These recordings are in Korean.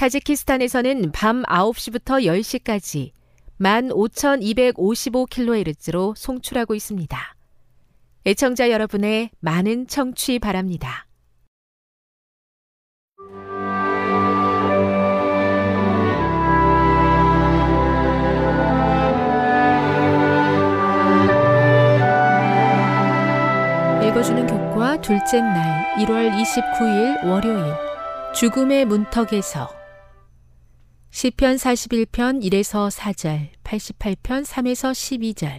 타지키스탄에서는 밤 9시부터 10시까지 15,255kHz로 송출하고 있습니다. 애청자 여러분의 많은 청취 바랍니다. 읽어주는 교과 둘째 날 1월 29일 월요일 죽음의 문턱에서 시편 41편 1에서 4절, 88편 3에서 12절,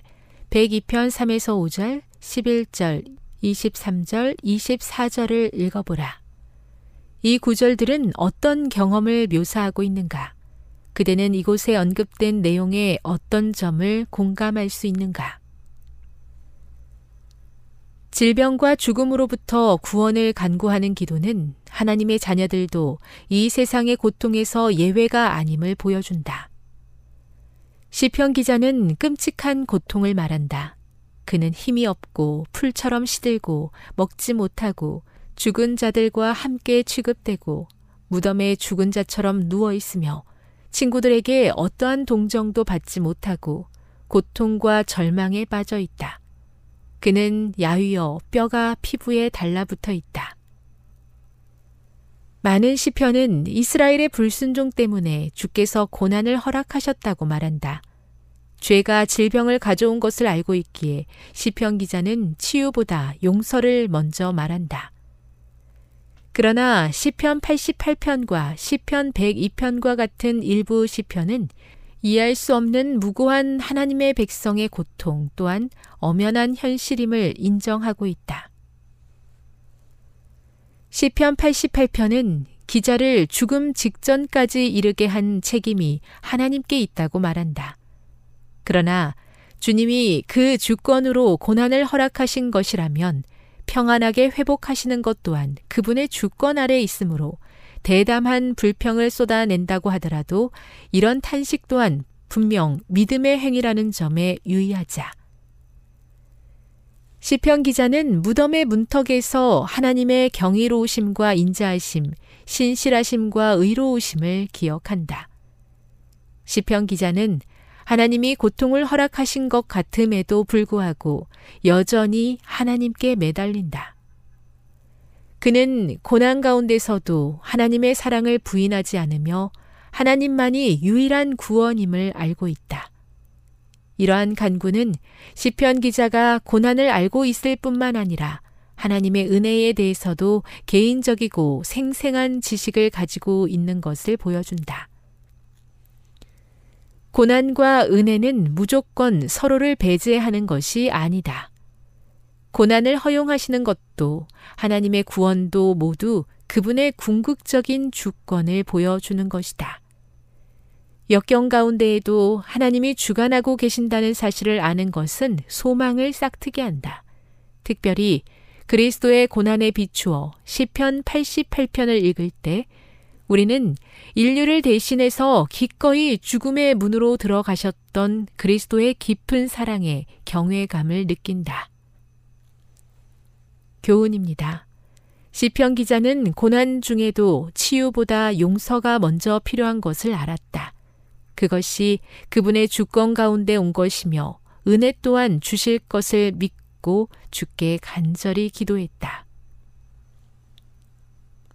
102편 3에서 5절, 11절, 23절, 24절을 읽어보라. 이 구절들은 어떤 경험을 묘사하고 있는가? 그대는 이곳에 언급된 내용의 어떤 점을 공감할 수 있는가? 질병과 죽음으로부터 구원을 간구하는 기도는 하나님의 자녀들도 이 세상의 고통에서 예외가 아님을 보여준다. 시편 기자는 끔찍한 고통을 말한다. 그는 힘이 없고 풀처럼 시들고 먹지 못하고 죽은 자들과 함께 취급되고 무덤에 죽은 자처럼 누워 있으며 친구들에게 어떠한 동정도 받지 못하고 고통과 절망에 빠져 있다. 그는 야위어 뼈가 피부에 달라붙어 있다. 많은 시편은 이스라엘의 불순종 때문에 주께서 고난을 허락하셨다고 말한다. 죄가 질병을 가져온 것을 알고 있기에 시편 기자는 치유보다 용서를 먼저 말한다. 그러나 시편 88편과 시편 102편과 같은 일부 시편은 이해할 수 없는 무고한 하나님의 백성의 고통 또한 엄연한 현실임을 인정하고 있다. 시편 88편은 기자를 죽음 직전까지 이르게 한 책임이 하나님께 있다고 말한다. 그러나 주님이 그 주권으로 고난을 허락하신 것이라면 평안하게 회복하시는 것 또한 그분의 주권 아래 있으므로 대담한 불평을 쏟아낸다고 하더라도 이런 탄식 또한 분명 믿음의 행위라는 점에 유의하자. 시편 기자는 무덤의 문턱에서 하나님의 경이로우심과 인자하심, 신실하심과 의로우심을 기억한다. 시편 기자는 하나님이 고통을 허락하신 것 같음에도 불구하고 여전히 하나님께 매달린다. 그는 고난 가운데서도 하나님의 사랑을 부인하지 않으며 하나님만이 유일한 구원임을 알고 있다. 이러한 간구는 시편 기자가 고난을 알고 있을 뿐만 아니라 하나님의 은혜에 대해서도 개인적이고 생생한 지식을 가지고 있는 것을 보여준다. 고난과 은혜는 무조건 서로를 배제하는 것이 아니다. 고난을 허용하시는 것도 하나님의 구원도 모두 그분의 궁극적인 주권을 보여주는 것이다. 역경 가운데에도 하나님이 주관하고 계신다는 사실을 아는 것은 소망을 싹트게 한다. 특별히 그리스도의 고난에 비추어 시편 88편을 읽을 때 우리는 인류를 대신해서 기꺼이 죽음의 문으로 들어가셨던 그리스도의 깊은 사랑에 경외감을 느낀다. 교훈입니다. 시편 기자는 고난 중에도 치유보다 용서가 먼저 필요한 것을 알았다. 그것이 그분의 주권 가운데 온 것이며 은혜 또한 주실 것을 믿고 주께 간절히 기도했다.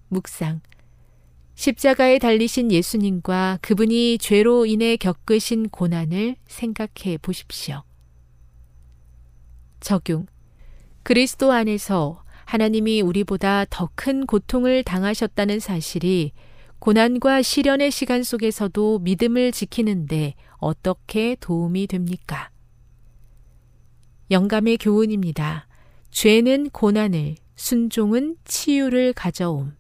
묵상. 십자가에 달리신 예수님과 그분이 죄로 인해 겪으신 고난을 생각해 보십시오. 적용. 그리스도 안에서 하나님이 우리보다 더 큰 고통을 당하셨다는 사실이 고난과 시련의 시간 속에서도 믿음을 지키는데 어떻게 도움이 됩니까? 영감의 교훈입니다. 죄는 고난을, 순종은 치유를 가져옴.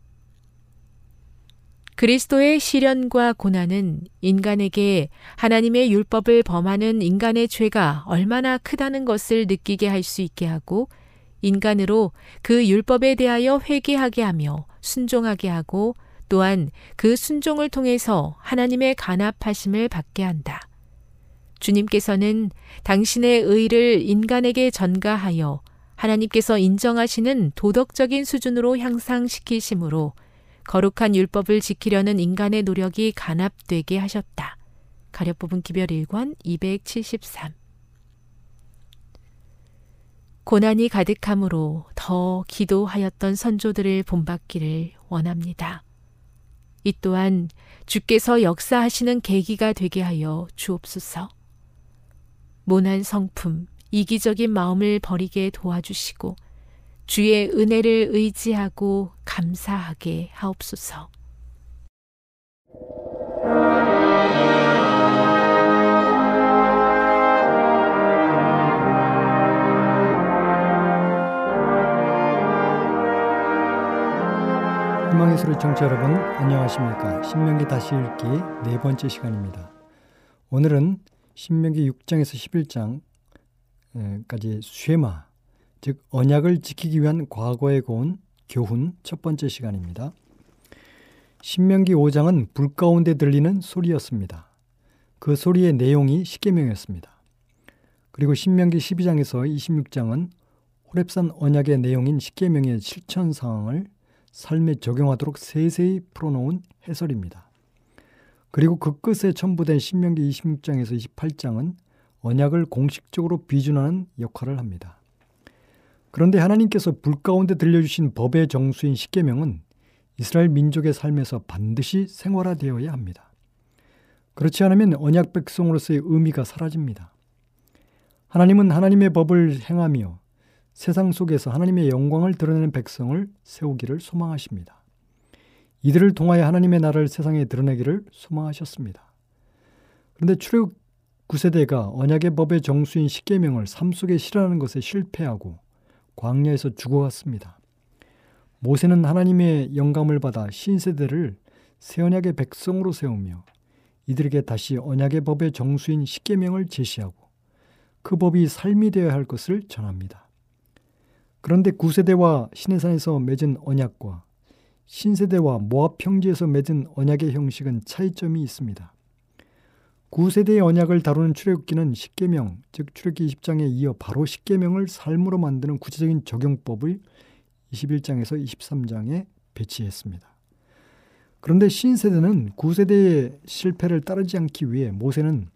그리스도의 시련과 고난은 인간에게 하나님의 율법을 범하는 인간의 죄가 얼마나 크다는 것을 느끼게 할 수 있게 하고 인간으로 그 율법에 대하여 회개하게 하며 순종하게 하고 또한 그 순종을 통해서 하나님의 간합하심을 받게 한다. 주님께서는 당신의 의를 인간에게 전가하여 하나님께서 인정하시는 도덕적인 수준으로 향상시키심으로 거룩한 율법을 지키려는 인간의 노력이 간합되게 하셨다. 가려뽑은 기별 1권 273 고난이 가득함으로 더 기도하였던 선조들을 본받기를 원합니다. 이 또한 주께서 역사하시는 계기가 되게 하여 주옵소서. 모난 성품, 이기적인 마음을 버리게 도와주시고 주의 은혜를 의지하고 감사하게 하옵소서. 희망의 소리 청취자 여러분 안녕하십니까? 신명기 다시 읽기 네 번째 시간입니다. 오늘은 신명기 6장에서 11장까지 쉐마 즉 언약을 지키기 위한 과거에 고온 교훈 첫 번째 시간입니다. 신명기 5장은 불 가운데 들리는 소리였습니다. 그 소리의 내용이 십계명이었습니다. 그리고 신명기 12장에서 26장은 호랩산 언약의 내용인 십계명의 실천 상황을 삶에 적용하도록 세세히 풀어놓은 해설입니다. 그리고 그 끝에 첨부된 신명기 26장에서 28장은 언약을 공식적으로 비준하는 역할을 합니다. 그런데 하나님께서 불 가운데 들려주신 법의 정수인 십계명은 이스라엘 민족의 삶에서 반드시 생활화되어야 합니다. 그렇지 않으면 언약 백성으로서의 의미가 사라집니다. 하나님은 하나님의 법을 행하며 세상 속에서 하나님의 영광을 드러내는 백성을 세우기를 소망하십니다. 이들을 통하여 하나님의 나라를 세상에 드러내기를 소망하셨습니다. 그런데 출애굽 9세대가 언약의 법의 정수인 십계명을 삶 속에 실현하는 것에 실패하고 광야에서 죽어갔습니다. 모세는 하나님의 영감을 받아 신세대를 새 언약의 백성으로 세우며 이들에게 다시 언약의 법의 정수인 십계명을 제시하고 그 법이 삶이 되어야 할 것을 전합니다. 그런데 구세대와 신해산에서 맺은 언약과 신세대와 모압 형제에서 맺은 언약의 형식은 차이점이 있습니다. 구세대의 언약을 다루는 출애굽기는 십계명, 즉 출애굽기 20장에 이어 바로 십계명을 삶으로 만드는 구체적인 적용법을 21장에서 23장에 배치했습니다. 그런데 신세대는 구세대의 실패를 따르지 않기 위해 모세는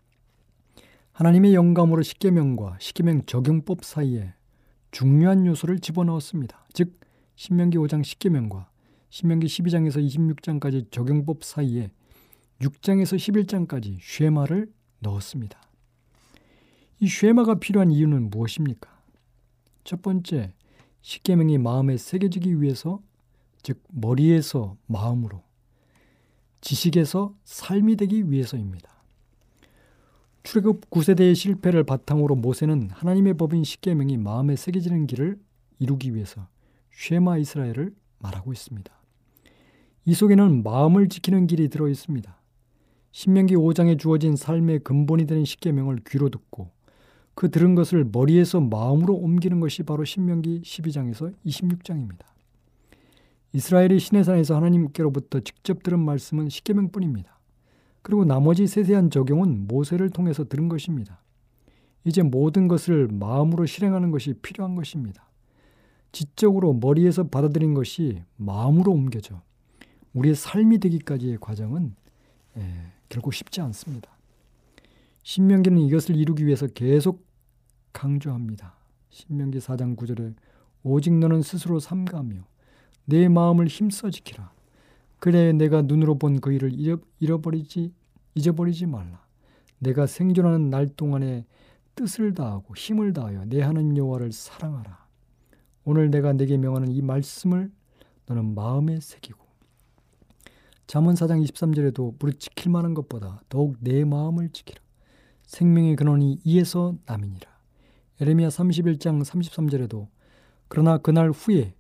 하나님의 영감으로 십계명과 십계명 적용법 사이에 중요한 요소를 집어넣었습니다. 즉 신명기 5장 10계명과 신명기 12장에서 26장까지 적용법 사이에 6장에서 11장까지 쉐마를 넣었습니다. 이 쉐마가 필요한 이유는 무엇입니까? 첫 번째, 십계명이 마음에 새겨지기 위해서 즉 머리에서 마음으로 지식에서 삶이 되기 위해서입니다. 출애굽 9세대의 실패를 바탕으로 모세는 하나님의 법인 십계명이 마음에 새겨지는 길을 이루기 위해서 쉐마 이스라엘을 말하고 있습니다. 이 속에는 마음을 지키는 길이 들어 있습니다. 신명기 5장에 주어진 삶의 근본이 되는 십계명을 귀로 듣고 그 들은 것을 머리에서 마음으로 옮기는 것이 바로 신명기 12장에서 26장입니다. 이스라엘이 시내산에서 하나님께로부터 직접 들은 말씀은 십계명뿐입니다. 그리고 나머지 세세한 적용은 모세를 통해서 들은 것입니다. 이제 모든 것을 마음으로 실행하는 것이 필요한 것입니다. 지적으로 머리에서 받아들인 것이 마음으로 옮겨져 우리의 삶이 되기까지의 과정은 예, 결국 쉽지 않습니다. 신명기는 이것을 이루기 위해서 계속 강조합니다. 신명기 4장 9절에 오직 너는 스스로 삼가며 내 마음을 힘써 지키라. 그래 내가 눈으로 본 그 일을 잃어버리지 잊어버리지 말라. 내가 생존하는 날 동안에 뜻을 다하고 힘을 다하여 내 하는 여호와를 사랑하라. 오늘 내가 내게 명하는 이 말씀을 너는 마음에 새기고 잠언 4장 23절에도 무릇 지킬 만한 것보다 더욱 내 마음을 지키라. 생명의 근원이 이에서 남이니라. 에레미야 31장 33절에도 그러나 그날 후에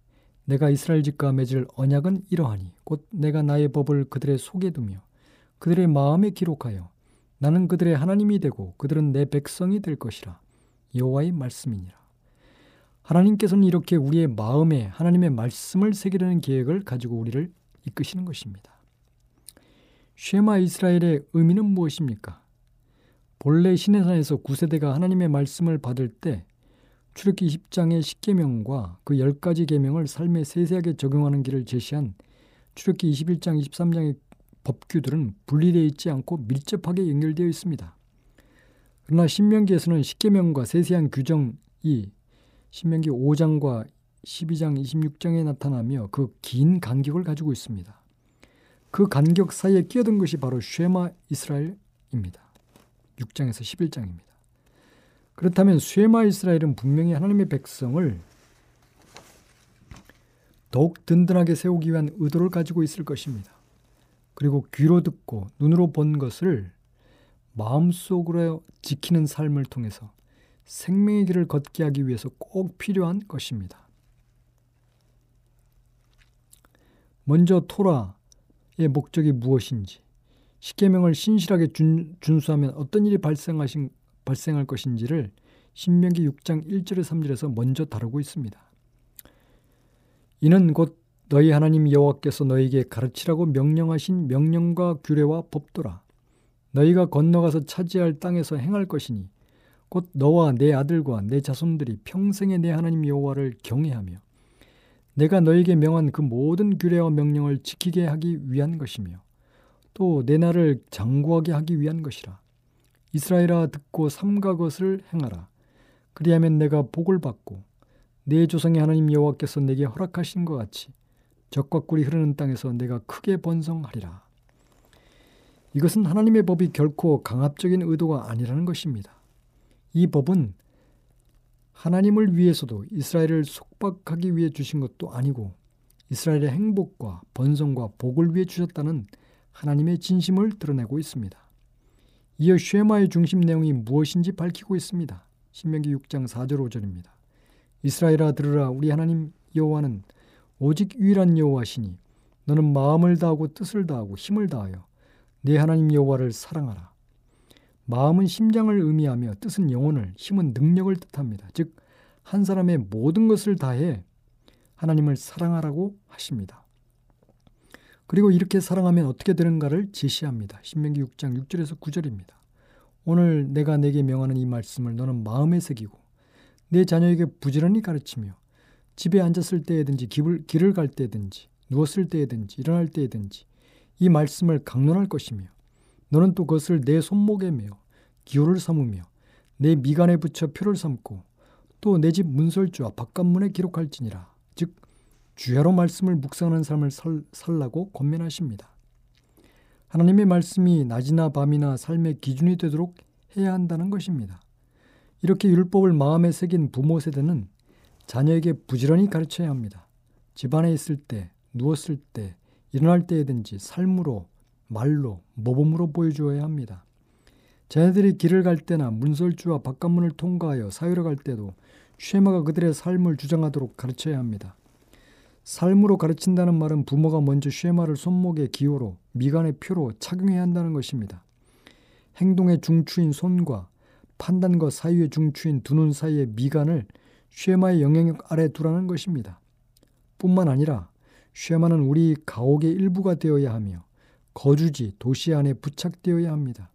내가 이스라엘 집과 맺을 언약은 이러하니 곧 내가 나의 법을 그들의 속에 두며 그들의 마음에 기록하여 나는 그들의 하나님이 되고 그들은 내 백성이 될 것이라 여호와의 말씀이니라. 하나님께서는 이렇게 우리의 마음에 하나님의 말씀을 새기려는 계획을 가지고 우리를 이끄시는 것입니다. 쉐마 이스라엘의 의미는 무엇입니까? 본래 시내산에서 구세대가 하나님의 말씀을 받을 때 출애굽기 20장의 10계명과 그 10가지 계명을 삶에 세세하게 적용하는 길을 제시한 출애굽기 21장 23장의 법규들은 분리되어 있지 않고 밀접하게 연결되어 있습니다. 그러나 신명기에서는 10계명과 세세한 규정이 신명기 5장과 12장 26장에 나타나며 그 긴 간격을 가지고 있습니다. 그 간격 사이에 끼어든 것이 바로 쉐마 이스라엘입니다. 6장에서 11장입니다. 그렇다면 쉐마 이스라엘은 분명히 하나님의 백성을 더욱 든든하게 세우기 위한 의도를 가지고 있을 것입니다. 그리고 귀로 듣고 눈으로 본 것을 마음속으로 지키는 삶을 통해서 생명의 길을 걷게 하기 위해서 꼭 필요한 것입니다. 먼저 토라 의 목적이 무엇인지, 십계명을 신실하게 준, 준수하면 어떤 일이 발생하신, 발생할 것인지를 신명기 6장 1절에 3절에서 먼저 다루고 있습니다. 이는 곧 너희 하나님 여호와께서 너희에게 가르치라고 명령하신 명령과 규례와 법도라. 너희가 건너가서 차지할 땅에서 행할 것이니 곧 너와 내 아들과 내 자손들이 평생에 내 하나님 여호와를 경외하며 내가 너에게 명한 그 모든 규례와 명령을 지키게 하기 위한 것이며 또 내 나를 장구하게 하기 위한 것이라. 이스라엘아 듣고 삼가 것을 행하라. 그리하면 내가 복을 받고 내 조상의 하나님 여호와께서 내게 허락하신 것 같이 적과 꿀이 흐르는 땅에서 내가 크게 번성하리라. 이것은 하나님의 법이 결코 강압적인 의도가 아니라는 것입니다. 이 법은 하나님을 위해서도 이스라엘을 속박하기 위해 주신 것도 아니고 이스라엘의 행복과 번성과 복을 위해 주셨다는 하나님의 진심을 드러내고 있습니다. 이어 쉐마의 중심 내용이 무엇인지 밝히고 있습니다. 신명기 6장 4절 5절입니다. 이스라엘아 들으라 우리 하나님 여호와는 오직 유일한 여호와시니 너는 마음을 다하고 뜻을 다하고 힘을 다하여 내 하나님 여호와를 사랑하라. 마음은 심장을 의미하며 뜻은 영혼을, 힘은 능력을 뜻합니다. 즉, 한 사람의 모든 것을 다해 하나님을 사랑하라고 하십니다. 그리고 이렇게 사랑하면 어떻게 되는가를 제시합니다. 신명기 6장 6절에서 9절입니다. 오늘 내가 내게 명하는 이 말씀을 너는 마음에 새기고 내 자녀에게 부지런히 가르치며 집에 앉았을 때에든지 길을, 길을 갈 때든지 누웠을 때에든지 일어날 때에든지 이 말씀을 강론할 것이며 너는 또 그것을 내 손목에 메어 기호를 삼으며 내 미간에 붙여 표를 삼고 또 내 집 문설주와 바깥문에 기록할지니라. 즉 주야로 말씀을 묵상하는 삶을 살, 살라고 권면하십니다. 하나님의 말씀이 낮이나 밤이나 삶의 기준이 되도록 해야 한다는 것입니다. 이렇게 율법을 마음에 새긴 부모 세대는 자녀에게 부지런히 가르쳐야 합니다. 집안에 있을 때, 누웠을 때, 일어날 때에든지 삶으로, 말로, 모범으로 보여주어야 합니다. 자녀들이 길을 갈 때나 문설주와 바깥문을 통과하여 사유로 갈 때도 쉐마가 그들의 삶을 주장하도록 가르쳐야 합니다. 삶으로 가르친다는 말은 부모가 먼저 쉐마를 손목에 기호로 미간의 표로 착용해야 한다는 것입니다. 행동의 중추인 손과 판단과 사유의 중추인 두 눈 사이의 미간을 쉐마의 영향력 아래 두라는 것입니다. 뿐만 아니라 쉐마는 우리 가옥의 일부가 되어야 하며 거주지, 도시 안에 부착되어야 합니다.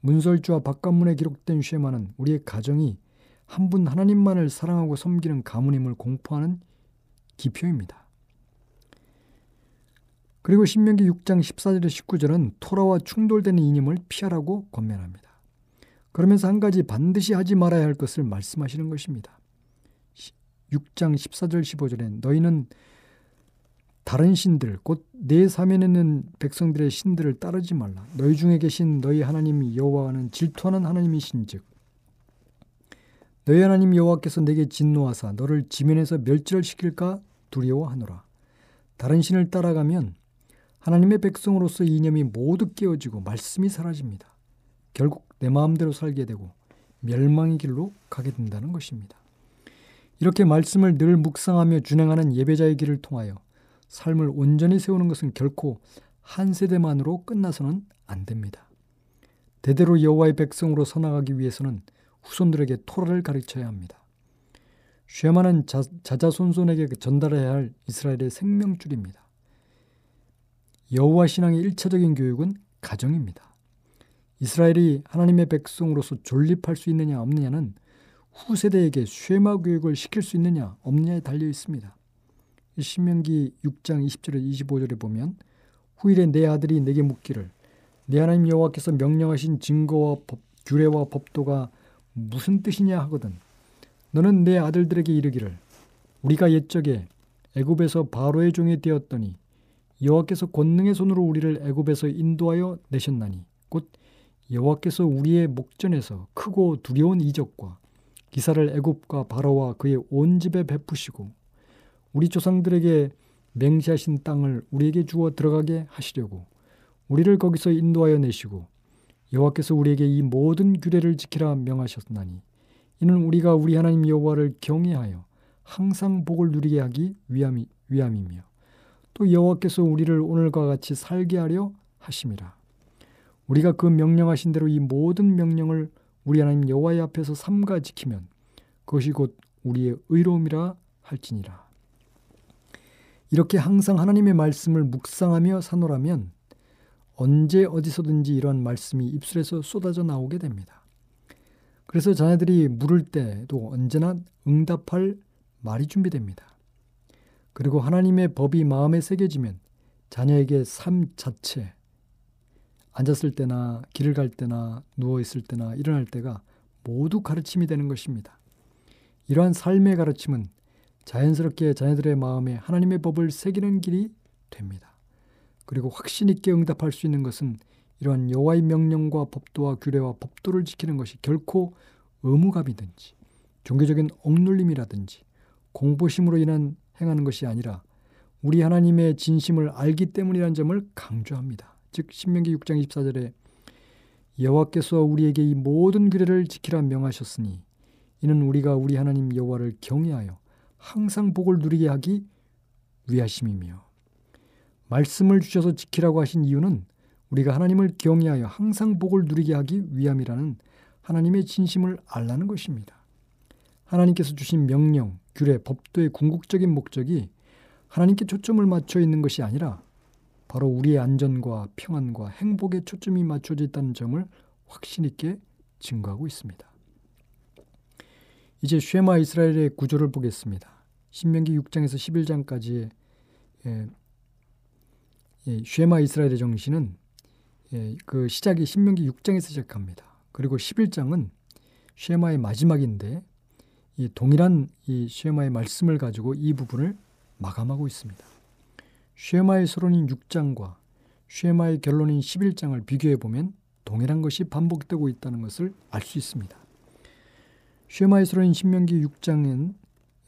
문설주와 바깥문에 기록된 쉐마는 우리의 가정이 한 분 하나님만을 사랑하고 섬기는 가문임을 공포하는 기표입니다. 그리고 신명기 6장 14절에 19절은 토라와 충돌되는 이념을 피하라고 권면합니다. 그러면서 한 가지 반드시 하지 말아야 할 것을 말씀하시는 것입니다. 6장 14절 15절에 너희는 다른 신들 곧 내 사면에 있는 백성들의 신들을 따르지 말라. 너희 중에 계신 너희 하나님 여호와는 질투하는 하나님이신즉 너희 하나님 여호와께서 내게 진노하사 너를 지면에서 멸절을 시킬까 두려워하노라. 다른 신을 따라가면 하나님의 백성으로서 이념이 모두 깨어지고 말씀이 사라집니다. 결국 내 마음대로 살게 되고 멸망의 길로 가게 된다는 것입니다. 이렇게 말씀을 늘 묵상하며 준행하는 예배자의 길을 통하여 삶을 온전히 세우는 것은 결코 한 세대만으로 끝나서는 안 됩니다. 대대로 여호와의 백성으로 서나가기 위해서는 후손들에게 토라를 가르쳐야 합니다. 쉐마는 자, 자손손에게 전달해야 할 이스라엘의 생명줄입니다. 여호와 신앙의 일차적인 교육은 가정입니다. 이스라엘이 하나님의 백성으로서 존립할 수 있느냐 없느냐는 후세대에게 쉐마 교육을 시킬 수 있느냐 없느냐에 달려 있습니다. 신명기 6장 20절에 25절에 보면 후일에 내 아들이 내게 묻기를 내 하나님 여호와께서 명령하신 증거와 법, 규례와 법도가 무슨 뜻이냐 하거든 너는 내 아들들에게 이르기를 우리가 옛적에 애굽에서 바로의 종이 되었더니 여호와께서 권능의 손으로 우리를 애굽에서 인도하여 내셨나니 곧 여호와께서 우리의 목전에서 크고 두려운 이적과 기사를 애굽과 바로와 그의 온 집에 베푸시고 우리 조상들에게 맹세하신 땅을 우리에게 주어 들어가게 하시려고 우리를 거기서 인도하여 내시고 여호와께서 우리에게 이 모든 규례를 지키라 명하셨나니 이는 우리가 우리 하나님 여호와를 경외하여 항상 복을 누리게 하기 위함이, 위함이며 또 여호와께서 우리를 오늘과 같이 살게 하려 하심이라 우리가 그 명령하신 대로 이 모든 명령을 우리 하나님 여호와의 앞에서 삼가 지키면 그것이 곧 우리의 의로움이라 할지니라 이렇게 항상 하나님의 말씀을 묵상하며 사노라면 언제 어디서든지 이런 말씀이 입술에서 쏟아져 나오게 됩니다. 그래서 자녀들이 물을 때도 언제나 응답할 말이 준비됩니다. 그리고 하나님의 법이 마음에 새겨지면 자녀에게 삶 자체, 앉았을 때나 길을 갈 때나 누워 있을 때나 일어날 때가 모두 가르침이 되는 것입니다. 이러한 삶의 가르침은 자연스럽게 자녀들의 마음에 하나님의 법을 새기는 길이 됩니다. 그리고 확신 있게 응답할 수 있는 것은 이러한 여호와의 명령과 법도와 규례와 법도를 지키는 것이 결코 의무감이든지 종교적인 억눌림이라든지 공포심으로 인한 행하는 것이 아니라 우리 하나님의 진심을 알기 때문이라는 점을 강조합니다. 즉 신명기 6장 24절에 여호와께서 우리에게 이 모든 규례를 지키라 명하셨으니 이는 우리가 우리 하나님 여호와를 경외하여 항상 복을 누리게 하기 위하심이며 말씀을 주셔서 지키라고 하신 이유는 우리가 하나님을 경외하여 항상 복을 누리게 하기 위함이라는 하나님의 진심을 알라는 것입니다. 하나님께서 주신 명령, 규례, 법도의 궁극적인 목적이 하나님께 초점을 맞춰 있는 것이 아니라 바로 우리의 안전과 평안과 행복에 초점이 맞춰져 있다는 점을 확신 있게 증거하고 있습니다. 이제 쉐마 이스라엘의 구조를 보겠습니다. 신명기 6장에서 11장까지의 예, 예, 쉐마 이스라엘의 정신은 예, 그 시작이 신명기 6장에서 시작합니다. 그리고 11장은 쉐마의 마지막인데 이 동일한 이 쉐마의 말씀을 가지고 이 부분을 마감하고 있습니다. 쉐마의 서론인 6장과 쉐마의 결론인 11장을 비교해 보면 동일한 것이 반복되고 있다는 것을 알 수 있습니다. 쉐마의 서론인 신명기 6장은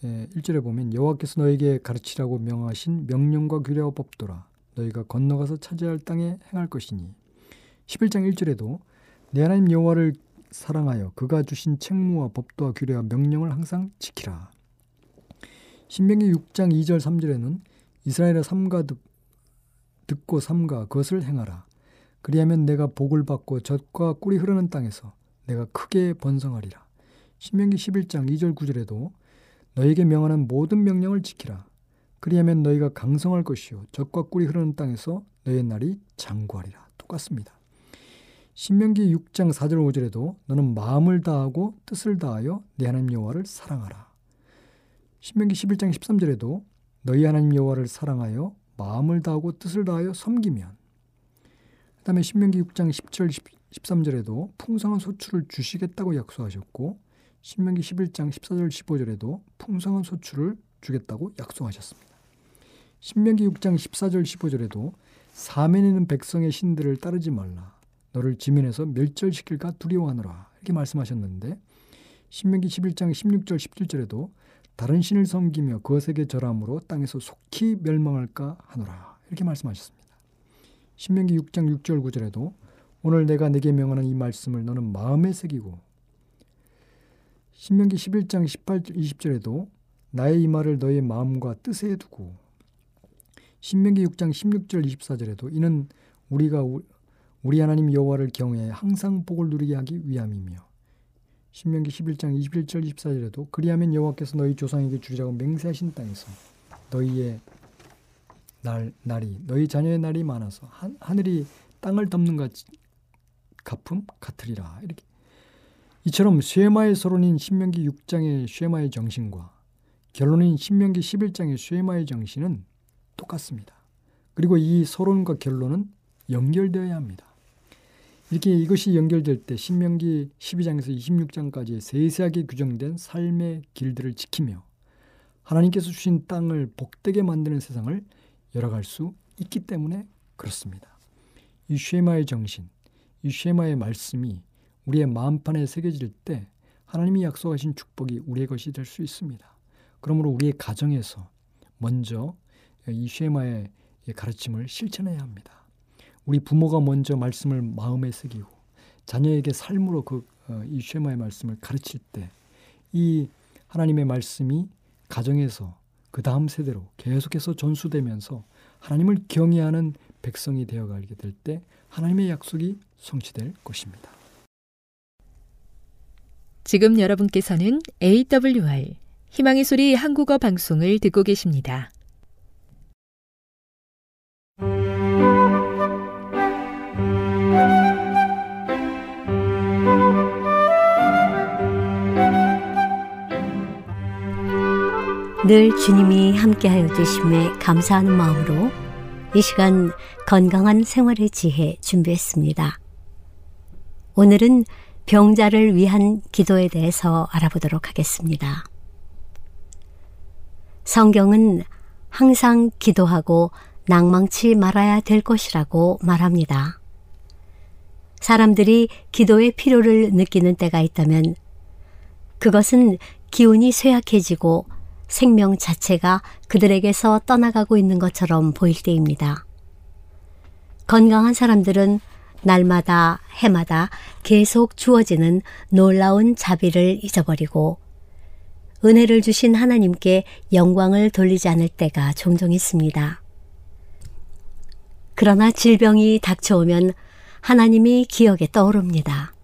1절에 보면 여호와께서 너에게 가르치라고 명하신 명령과 규례와 법도라 너희가 건너가서 차지할 땅에 행할 것이니 11장 1절에도 내 하나님 여호와를 사랑하여 그가 주신 책무와 법도와 규례와 명령을 항상 지키라. 신명기 6장 2절 3절에는 이스라엘의 삼가 듣고 삼가 그것을 행하라. 그리하면 내가 복을 받고 젖과 꿀이 흐르는 땅에서 내가 크게 번성하리라. 신명기 11장 2절 9절에도 너에게 명하는 모든 명령을 지키라. 그리하면 너희가 강성할 것이요 젖과 꿀이 흐르는 땅에서 너의 날이 장구하리라. 똑같습니다. 신명기 6장 4절 5절에도 너는 마음을 다하고 뜻을 다하여 내 하나님 여호와를 사랑하라. 신명기 11장 13절에도 너희 하나님 여호와를 사랑하여 마음을 다하고 뜻을 다하여 섬기면 그다음에 신명기 6장 10절 13절에도 풍성한 소출을 주시겠다고 약속하셨고 신명기 11장 14절 15절에도 풍성한 소출을 주겠다고 약속하셨습니다. 신명기 6장 14절 15절에도 사면에 있는 백성의 신들을 따르지 말라. 너를 지면에서 멸절시킬까 두려워하노라. 이렇게 말씀하셨는데 신명기 11장 16절 17절에도 다른 신을 섬기며 그것에게 절함으로 땅에서 속히 멸망할까 하노라. 이렇게 말씀하셨습니다. 신명기 6장 6절 9절에도 오늘 내가 내게 명하는 이 말씀을 너는 마음에 새기고 신명기 11장 18, 20절에도 나의 이 말을 너의 마음과 뜻에 두고 신명기 6장 16절 24절에도 이는 우리가 우리 하나님 여호와를 경외해 항상 복을 누리게 하기 위함이며 신명기 11장 21절 24절에도 그리하면 여호와께서 너희 조상에게 주리라고 맹세하신 땅에서 너희의 날 날이 너희 자녀의 날이 많아서 한, 하늘이 땅을 덮는 것 가품 같으리라 이렇게 이처럼 쉐마의 서론인 신명기 6장의 쉐마의 정신과 결론인 신명기 11장의 쉐마의 정신은 똑같습니다. 그리고 이 서론과 결론은 연결되어야 합니다. 이렇게 이것이 연결될 때 신명기 12장에서 26장까지 세세하게 규정된 삶의 길들을 지키며 하나님께서 주신 땅을 복되게 만드는 세상을 열어갈 수 있기 때문에 그렇습니다. 이 쉐마의 정신, 이 쉐마의 말씀이 우리의 마음판에 새겨질 때 하나님이 약속하신 축복이 우리의 것이 될 수 있습니다. 그러므로 우리의 가정에서 먼저 이 쉐마의 가르침을 실천해야 합니다. 우리 부모가 먼저 말씀을 마음에 새기고 자녀에게 삶으로 그이 어, 쉐마의 말씀을 가르칠 때 이 하나님의 말씀이 가정에서 그 다음 세대로 계속해서 전수되면서 하나님을 경외하는 백성이 되어가게 될 때 하나님의 약속이 성취될 것입니다. 지금 여러분께서는 AWR 희망의 소리 한국어 방송을 듣고 계십니다. 늘 주님이 함께하여 주심에 감사하는 마음으로 이 시간 건강한 생활의 지혜 준비했습니다. 오늘은 병자를 위한 기도에 대해서 알아보도록 하겠습니다. 성경은 항상 기도하고 낭망치 말아야 될 것이라고 말합니다. 사람들이 기도의 필요를 느끼는 때가 있다면 그것은 기운이 쇠약해지고 생명 자체가 그들에게서 떠나가고 있는 것처럼 보일 때입니다. 건강한 사람들은 날마다 해마다 계속 주어지는 놀라운 자비를 잊어버리고 은혜를 주신 하나님께 영광을 돌리지 않을 때가 종종 있습니다. 그러나 질병이 닥쳐오면 하나님이 기억에 떠오릅니다.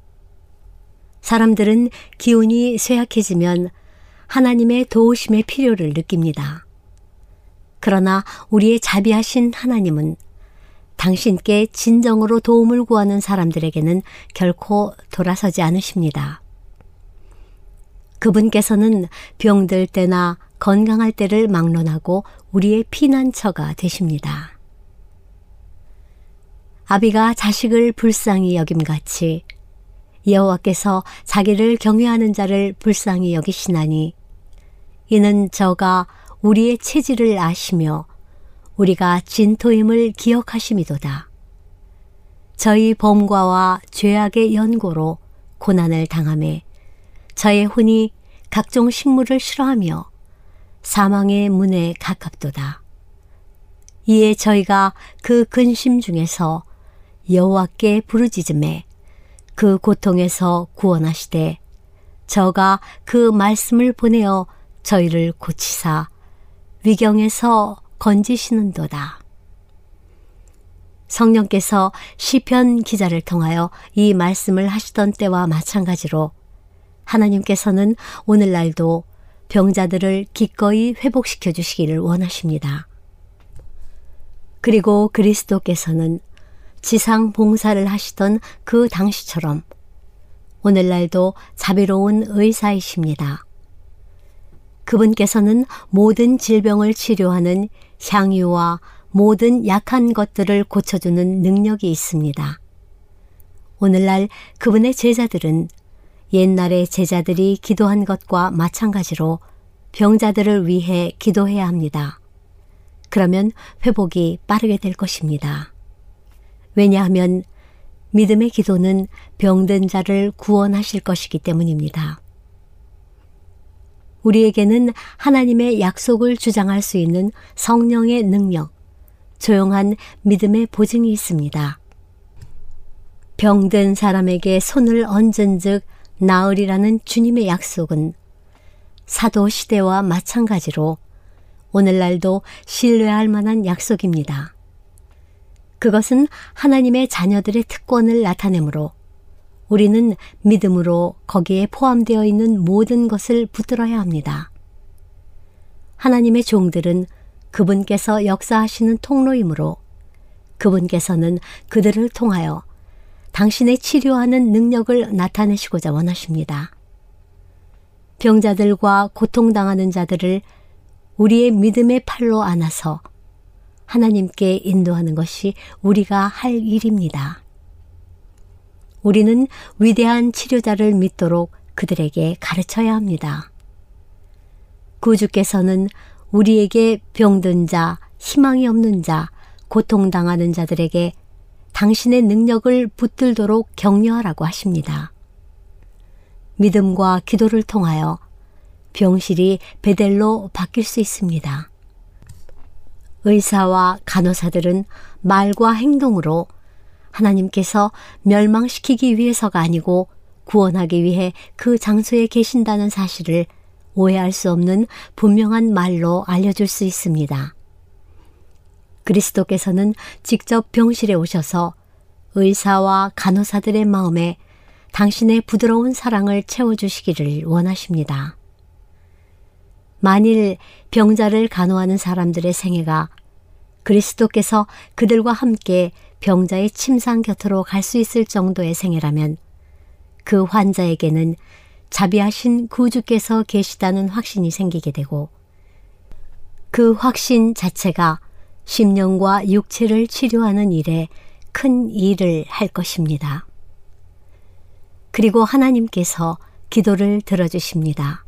사람들은 기운이 쇠약해지면 하나님의 도우심의 필요를 느낍니다. 그러나 우리의 자비하신 하나님은 당신께 진정으로 도움을 구하는 사람들에게는 결코 돌아서지 않으십니다. 그분께서는 병들 때나 건강할 때를 막론하고 우리의 피난처가 되십니다. 아비가 자식을 불쌍히 여김같이 여호와께서 자기를 경외하는 자를 불쌍히 여기시나니 이는 저가 우리의 체질을 아시며 우리가 진토임을 기억하심이도다. 저희 범과와 죄악의 연고로 고난을 당함에 저의 혼이 각종 식물을 싫어하며 사망의 문에 가깝도다. 이에 저희가 그 근심 중에서 여호와께 부르짖음에 그 고통에서 구원하시되 저가 그 말씀을 보내어 저희를 고치사 위경에서 건지시는도다. 성령께서 시편 기자를 통하여 이 말씀을 하시던 때와 마찬가지로 하나님께서는 오늘날도 병자들을 기꺼이 회복시켜 주시기를 원하십니다. 그리고 그리스도께서는 지상 봉사를 하시던 그 당시처럼 오늘날도 자비로운 의사이십니다. 그분께서는 모든 질병을 치료하는 향유와 모든 약한 것들을 고쳐주는 능력이 있습니다. 오늘날 그분의 제자들은 옛날의 제자들이 기도한 것과 마찬가지로 병자들을 위해 기도해야 합니다. 그러면 회복이 빠르게 될 것입니다. 왜냐하면 믿음의 기도는 병든 자를 구원하실 것이기 때문입니다. 우리에게는 하나님의 약속을 주장할 수 있는 성령의 능력, 조용한 믿음의 보증이 있습니다. 병든 사람에게 손을 얹은 즉 나으리라는 주님의 약속은 사도 시대와 마찬가지로 오늘날도 신뢰할 만한 약속입니다. 그것은 하나님의 자녀들의 특권을 나타내므로 우리는 믿음으로 거기에 포함되어 있는 모든 것을 붙들어야 합니다. 하나님의 종들은 그분께서 역사하시는 통로이므로 그분께서는 그들을 통하여 당신의 치료하는 능력을 나타내시고자 원하십니다. 병자들과 고통당하는 자들을 우리의 믿음의 팔로 안아서 하나님께 인도하는 것이 우리가 할 일입니다. 우리는 위대한 치료자를 믿도록 그들에게 가르쳐야 합니다. 구주께서는 우리에게 병든 자, 희망이 없는 자, 고통당하는 자들에게 당신의 능력을 붙들도록 격려하라고 하십니다. 믿음과 기도를 통하여 병실이 베델로 바뀔 수 있습니다. 의사와 간호사들은 말과 행동으로 하나님께서 멸망시키기 위해서가 아니고 구원하기 위해 그 장소에 계신다는 사실을 오해할 수 없는 분명한 말로 알려줄 수 있습니다. 그리스도께서는 직접 병실에 오셔서 의사와 간호사들의 마음에 당신의 부드러운 사랑을 채워주시기를 원하십니다. 만일 병자를 간호하는 사람들의 생애가 그리스도께서 그들과 함께 병자의 침상 곁으로 갈 수 있을 정도의 생애라면 그 환자에게는 자비하신 구주께서 계시다는 확신이 생기게 되고 그 확신 자체가 심령과 육체를 치료하는 일에 큰 일을 할 것입니다. 그리고 하나님께서 기도를 들어주십니다.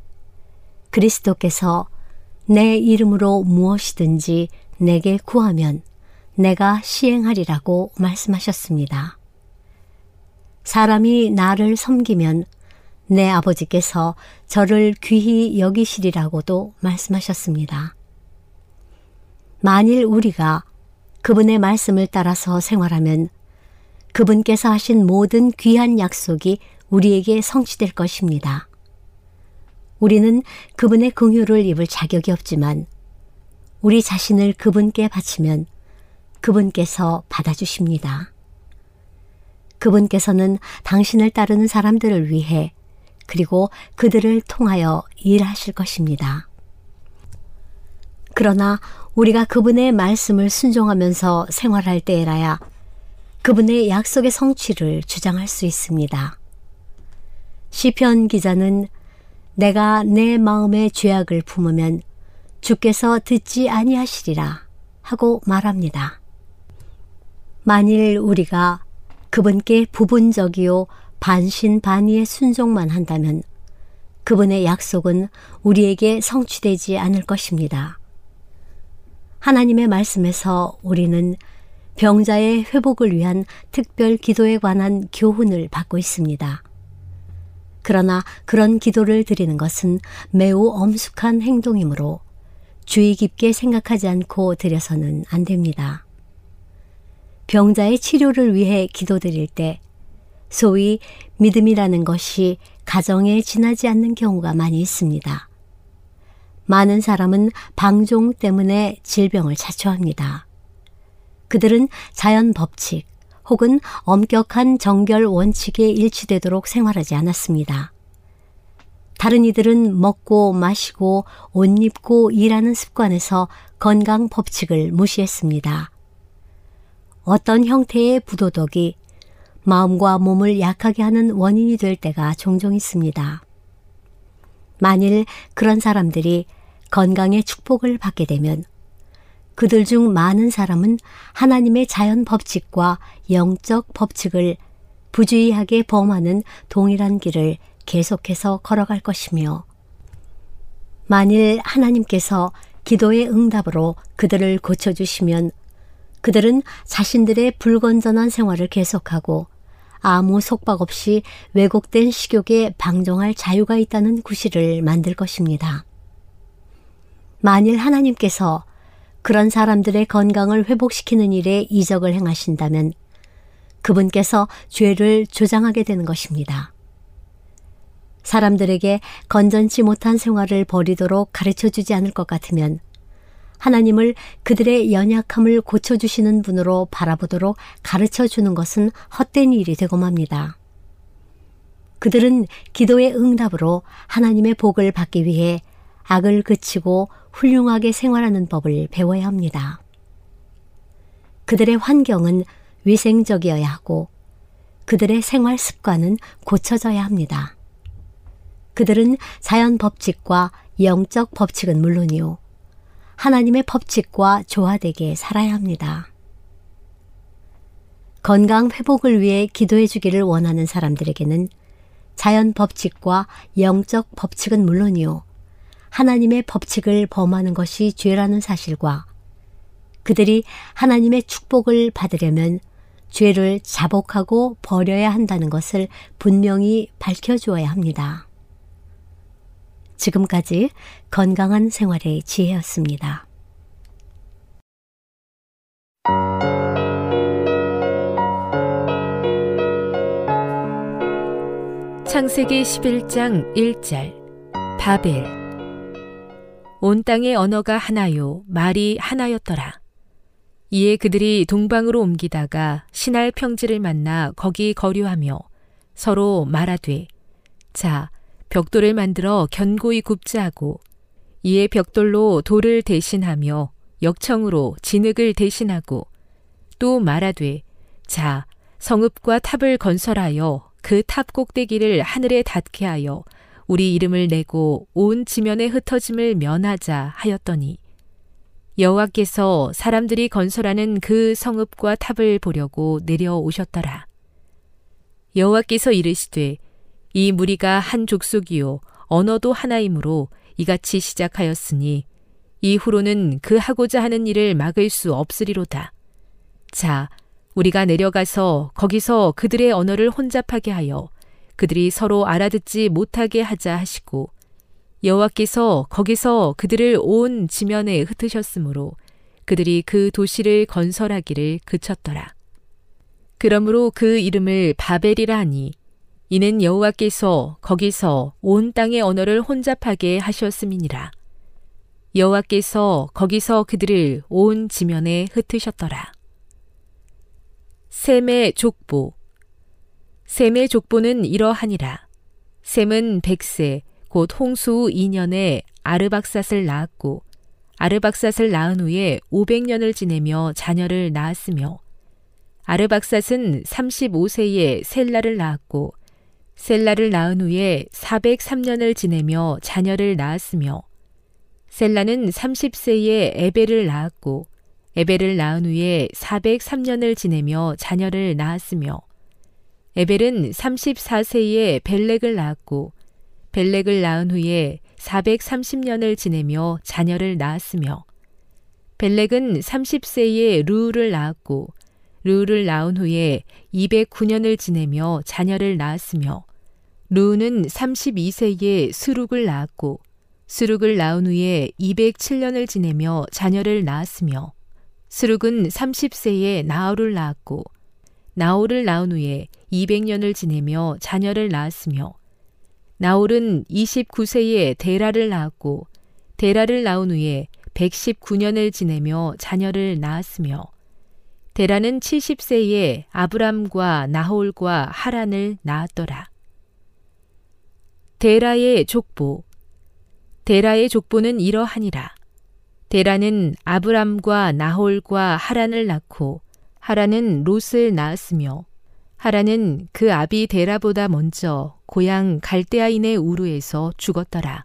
그리스도께서 내 이름으로 무엇이든지 내게 구하면 내가 시행하리라고 말씀하셨습니다. 사람이 나를 섬기면 내 아버지께서 저를 귀히 여기시리라고도 말씀하셨습니다. 만일 우리가 그분의 말씀을 따라서 생활하면 그분께서 하신 모든 귀한 약속이 우리에게 성취될 것입니다. 우리는 그분의 긍휼을 입을 자격이 없지만 우리 자신을 그분께 바치면 그분께서 받아주십니다. 그분께서는 당신을 따르는 사람들을 위해 그리고 그들을 통하여 일하실 것입니다. 그러나 우리가 그분의 말씀을 순종하면서 생활할 때에라야 그분의 약속의 성취를 주장할 수 있습니다. 시편 기자는 내가 내 마음의 죄악을 품으면 주께서 듣지 아니하시리라 하고 말합니다. 만일 우리가 그분께 부분적이요 반신반의의 순종만 한다면 그분의 약속은 우리에게 성취되지 않을 것입니다. 하나님의 말씀에서 우리는 병자의 회복을 위한 특별 기도에 관한 교훈을 받고 있습니다. 그러나 그런 기도를 드리는 것은 매우 엄숙한 행동이므로 주의 깊게 생각하지 않고 드려서는 안 됩니다. 병자의 치료를 위해 기도드릴 때 소위 믿음이라는 것이 가정에 지나지 않는 경우가 많이 있습니다. 많은 사람은 방종 때문에 질병을 자초합니다. 그들은 자연 법칙 혹은 엄격한 정결 원칙에 일치되도록 생활하지 않았습니다. 다른 이들은 먹고 마시고 옷 입고 일하는 습관에서 건강 법칙을 무시했습니다. 어떤 형태의 부도덕이 마음과 몸을 약하게 하는 원인이 될 때가 종종 있습니다. 만일 그런 사람들이 건강의 축복을 받게 되면 그들 중 많은 사람은 하나님의 자연 법칙과 영적 법칙을 부주의하게 범하는 동일한 길을 계속해서 걸어갈 것이며 만일 하나님께서 기도의 응답으로 그들을 고쳐주시면 그들은 자신들의 불건전한 생활을 계속하고 아무 속박 없이 왜곡된 식욕에 방종할 자유가 있다는 구실을 만들 것입니다. 만일 하나님께서 그런 사람들의 건강을 회복시키는 일에 이적을 행하신다면 그분께서 죄를 조장하게 되는 것입니다. 사람들에게 건전치 못한 생활을 버리도록 가르쳐 주지 않을 것 같으면 하나님을 그들의 연약함을 고쳐주시는 분으로 바라보도록 가르쳐 주는 것은 헛된 일이 되고 맙니다. 그들은 기도의 응답으로 하나님의 복을 받기 위해 악을 그치고 훌륭하게 생활하는 법을 배워야 합니다. 그들의 환경은 위생적이어야 하고 그들의 생활 습관은 고쳐져야 합니다. 그들은 자연 법칙과 영적 법칙은 물론이요. 하나님의 법칙과 조화되게 살아야 합니다. 건강 회복을 위해 기도해 주기를 원하는 사람들에게는 자연 법칙과 영적 법칙은 물론이요. 하나님의 법칙을 범하는 것이 죄라는 사실과 그들이 하나님의 축복을 받으려면 죄를 자복하고 버려야 한다는 것을 분명히 밝혀주어야 합니다. 지금까지 건강한 생활의 지혜였습니다. 창세기 11장 1절 바벨 온 땅의 언어가 하나요 말이 하나였더라. 이에 그들이 동방으로 옮기다가 신할 평지를 만나 거기 거류하며 서로 말하되 자 벽돌을 만들어 견고히 굽자 하고 이에 벽돌로 돌을 대신하며 역청으로 진흙을 대신하고 또 말하되 자 성읍과 탑을 건설하여 그 탑 꼭대기를 하늘에 닿게 하여 우리 이름을 내고 온 지면에 흩어짐을 면하자 하였더니 여호와께서 사람들이 건설하는 그 성읍과 탑을 보려고 내려오셨더라. 여호와께서 이르시되 이 무리가 한 족속이요 언어도 하나이므로 이같이 시작하였으니 이후로는 그 하고자 하는 일을 막을 수 없으리로다. 자, 우리가 내려가서 거기서 그들의 언어를 혼잡하게 하여 그들이 서로 알아듣지 못하게 하자 하시고 여호와께서 거기서 그들을 온 지면에 흩으셨으므로 그들이 그 도시를 건설하기를 그쳤더라. 그러므로 그 이름을 바벨이라 하니 이는 여호와께서 거기서 온 땅의 언어를 혼잡하게 하셨음이니라. 여호와께서 거기서 그들을 온 지면에 흩으셨더라. 셈의 족보 셈의 족보는 이러하니라. 셈은 백세 곧 홍수 후 2년에 아르박삿을 낳았고 아르박삿을 낳은 후에 500년을 지내며 자녀를 낳았으며 아르박삿은 35세에 셀라를 낳았고 셀라를 낳은 후에 403년을 지내며 자녀를 낳았으며 셀라는 30세에 에벨을 낳았고 에벨을 낳은 후에 403년을 지내며 자녀를 낳았으며 에벨은 34세에 벨렉을 낳았고 벨렉을 낳은 후에 430년을 지내며 자녀를 낳았으며 벨렉은 30세에 루를 낳았고 루를 낳은 후에 209년을 지내며 자녀를 낳았으며 루는 32세에 수룩을 낳았고 수룩을 낳은 후에 207년을 지내며 자녀를 낳았으며 수룩은 30세에 나홀을 낳았고 나홀을 낳은 후에 200년을 지내며 자녀를 낳았으며 나홀은 29세에 데라를 낳았고 데라를 낳은 후에 119년을 지내며 자녀를 낳았으며 데라는 70세에 아브람과 나홀과 하란을 낳았더라. 데라의 족보 데라의 족보는 이러하니라. 데라는 아브람과 나홀과 하란을 낳고 하란은 롯을 낳았으며 하란은 그 아비 데라보다 먼저 고향 갈대아인의 우르에서 죽었더라.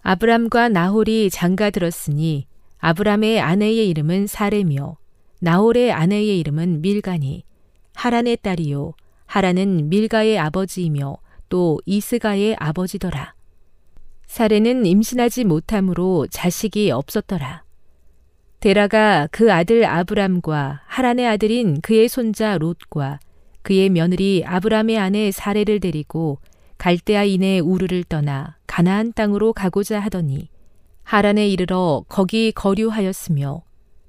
아브람과 나홀이 장가 들었으니 아브람의 아내의 이름은 사레며 나홀의 아내의 이름은 밀가니 하란의 딸이요 하란은 밀가의 아버지이며 또 이스가의 아버지더라. 사레는 임신하지 못함으로 자식이 없었더라. 데라가 그 아들 아브람과 하란의 아들인 그의 손자 롯과 그의 며느리 아브람의 아내 사레를 데리고 갈대아인의 우르를 떠나 가나안 땅으로 가고자 하더니 하란에 이르러 거기 거류하였으며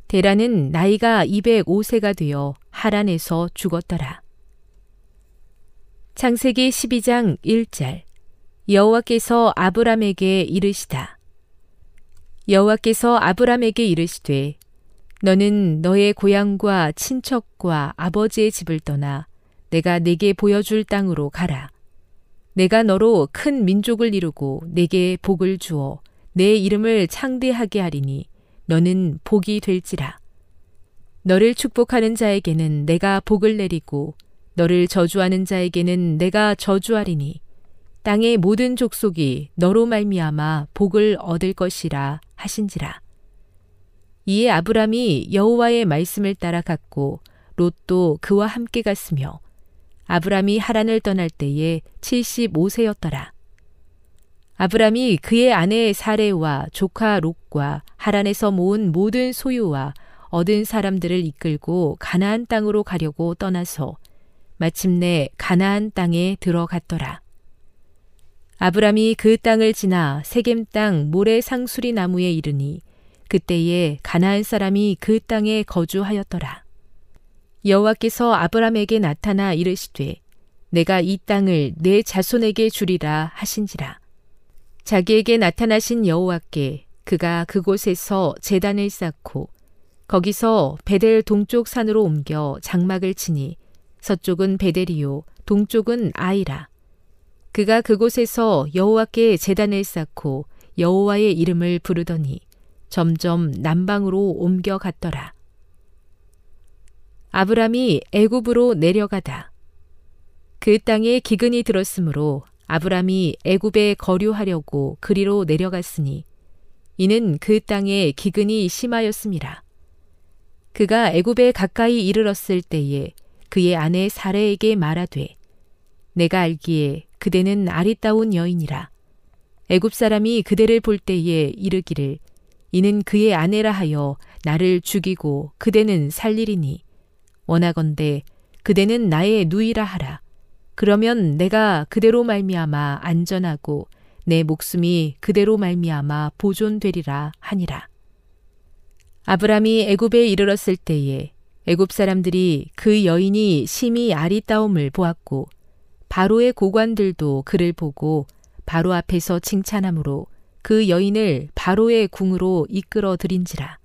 데라는 나이가 205세가 되어 하란에서 죽었더라. 창세기 12장 1절 여호와께서 아브람에게 이르시다. 여호와께서 아브람에게 이르시되 너는 너의 고향과 친척과 아버지의 집을 떠나 내가 내게 보여줄 땅으로 가라. 내가 너로 큰 민족을 이루고 내게 복을 주어 내 이름을 창대하게 하리니 너는 복이 될지라. 너를 축복하는 자에게는 내가 복을 내리고 너를 저주하는 자에게는 내가 저주하리니 땅의 모든 족속이 너로 말미암아 복을 얻을 것이라 하신지라. 이에 아브람이 여호와의 말씀을 따라 갔고 롯도 그와 함께 갔으며 아브람이 하란을 떠날 때에 75세였더라. 아브람이 그의 아내 사레와 조카 롯과 하란에서 모은 모든 소유와 얻은 사람들을 이끌고 가나안 땅으로 가려고 떠나서 마침내 가나안 땅에 들어갔더라. 아브람이 그 땅을 지나 세겜 땅 모래 상수리 나무에 이르니 그때에 가나안 사람이 그 땅에 거주하였더라. 여호와께서 아브람에게 나타나 이르시되 내가 이 땅을 내 자손에게 주리라 하신지라. 자기에게 나타나신 여호와께 그가 그곳에서 재단을 쌓고 거기서 베델 동쪽 산으로 옮겨 장막을 치니 서쪽은 베델이요 동쪽은 아이라. 그가 그곳에서 여호와께 재단을 쌓고 여호와의 이름을 부르더니 점점 남방으로 옮겨 갔더라. 아브람이 애굽으로 내려가다. 그 땅에 기근이 들었으므로 아브람이 애굽에 거류하려고 그리로 내려갔으니 이는 그 땅에 기근이 심하였습니다. 그가 애굽에 가까이 이르렀을 때에 그의 아내 사레에게 말하되 내가 알기에 그대는 아리따운 여인이라. 애굽 사람이 그대를 볼 때에 이르기를 이는 그의 아내라 하여 나를 죽이고 그대는 살리리니. 원하건대 그대는 나의 누이라 하라. 그러면 내가 그대로 말미암아 안전하고 내 목숨이 그대로 말미암아 보존되리라 하니라. 아브람이 애굽에 이르렀을 때에 애굽 사람들이 그 여인이 심히 아리따움을 보았고 바로의 고관들도 그를 보고 바로 앞에서 칭찬하므로 그 여인을 바로의 궁으로 이끌어 들인지라.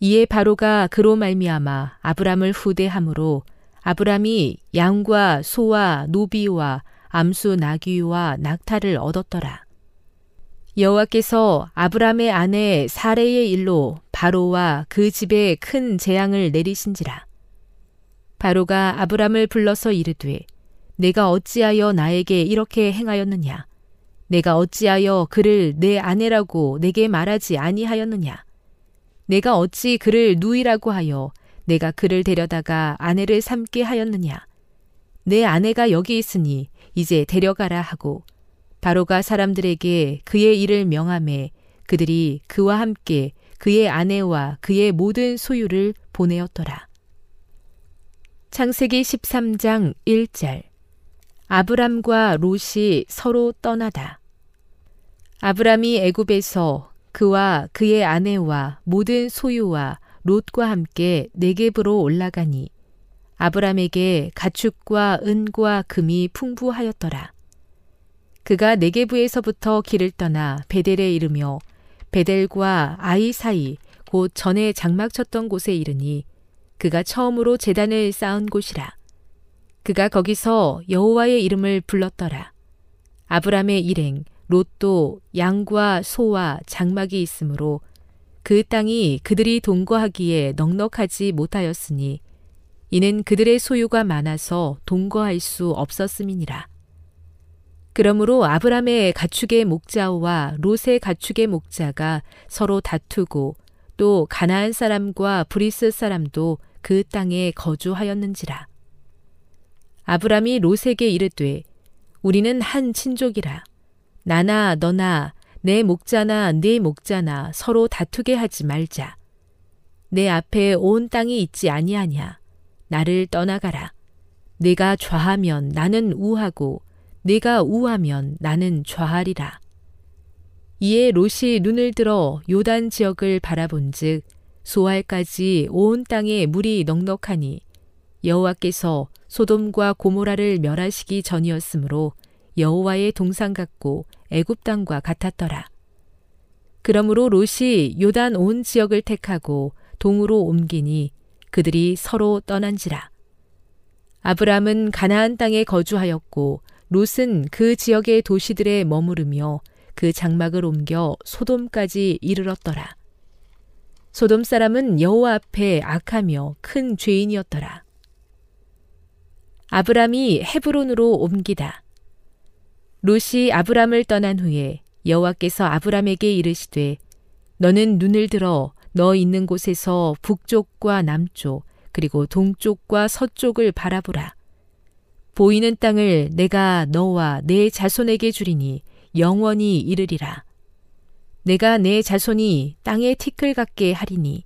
이에 바로가 그로 말미암아 아브람을 후대함으로 아브람이 양과 소와 노비와 암수 나귀와 낙타를 얻었더라. 여호와께서 아브람의 아내 사레의 일로 바로와 그 집에 큰 재앙을 내리신지라. 바로가 아브람을 불러서 이르되 내가 어찌하여 나에게 이렇게 행하였느냐? 내가 어찌하여 그를 내 아내라고 내게 말하지 아니하였느냐? 내가 어찌 그를 누이라고 하여 내가 그를 데려다가 아내를 삼게 하였느냐? 내 아내가 여기 있으니 이제 데려가라 하고 바로가 사람들에게 그의 일을 명함에 그들이 그와 함께 그의 아내와 그의 모든 소유를 보내었더라. 창세기 13장 1절 아브람과 롯이 서로 떠나다. 아브람이 애굽에서 그와 그의 아내와 모든 소유와 롯과 함께 네겝으로 올라가니 아브람에게 가축과 은과 금이 풍부하였더라. 그가 네게부에서부터 길을 떠나 베델에 이르며 베델과 아이 사이 곧 전에 장막 쳤던 곳에 이르니 그가 처음으로 재단을 쌓은 곳이라. 그가 거기서 여호와의 이름을 불렀더라. 아브람의 일행 롯도 양과 소와 장막이 있으므로 그 땅이 그들이 동거하기에 넉넉하지 못하였으니 이는 그들의 소유가 많아서 동거할 수 없었음이니라. 그러므로 아브람의 가축의 목자와 롯의 가축의 목자가 서로 다투고 또 가나안 사람과 브리스 사람도 그 땅에 거주하였는지라. 아브람이 롯에게 이르되 우리는 한 친족이라. 나나 너나 내 목자나 네 목자나 서로 다투게 하지 말자. 내 앞에 온 땅이 있지 아니하냐. 나를 떠나가라. 내가 좌하면 나는 우하고 내가 우하면 나는 좌하리라. 이에 롯이 눈을 들어 요단 지역을 바라본즉 소알까지 온 땅에 물이 넉넉하니 여호와께서 소돔과 고모라를 멸하시기 전이었으므로 여호와의 동상 같고 애굽 땅과 같았더라. 그러므로 롯이 요단 온 지역을 택하고 동으로 옮기니 그들이 서로 떠난지라. 아브람은 가나안 땅에 거주하였고 롯은 그 지역의 도시들에 머무르며 그 장막을 옮겨 소돔까지 이르렀더라. 소돔 사람은 여호와 앞에 악하며 큰 죄인이었더라. 아브람이 헤브론으로 옮기다. 롯이 아브람을 떠난 후에 여호와께서 아브람에게 이르시되 너는 눈을 들어 너 있는 곳에서 북쪽과 남쪽 그리고 동쪽과 서쪽을 바라보라. 보이는 땅을 내가 너와 내 자손에게 주리니 영원히 이르리라. 내가 내 자손이 땅의 티끌 같게 하리니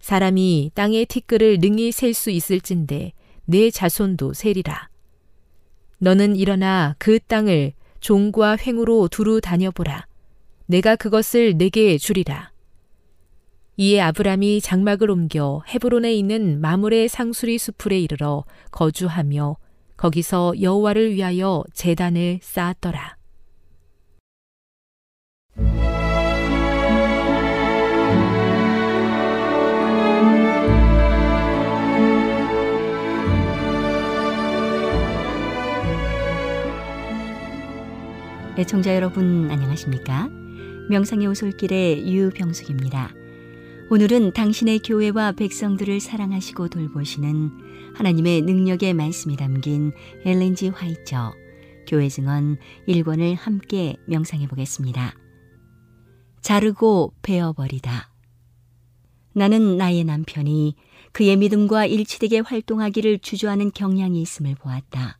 사람이 땅의 티끌을 능히 셀 수 있을진데 내 자손도 세리라. 너는 일어나 그 땅을 종과 횡으로 두루 다녀보라. 내가 그것을 내게 주리라. 이에 아브람이 장막을 옮겨 헤브론에 있는 마물의 상수리 수풀에 이르러 거주하며 거기서 여호와를 위하여 제단을 쌓았더라. 애청자 여러분 안녕하십니까? 명상의 오솔길의 유병숙입니다. 오늘은 당신의 교회와 백성들을 사랑하시고 돌보시는 하나님의 능력의 말씀이 담긴 엘렌지 화이처 교회 증언 1권을 함께 명상해 보겠습니다. 자르고 베어버리다. 나는 나의 남편이 그의 믿음과 일치되게 활동하기를 주저하는 경향이 있음을 보았다.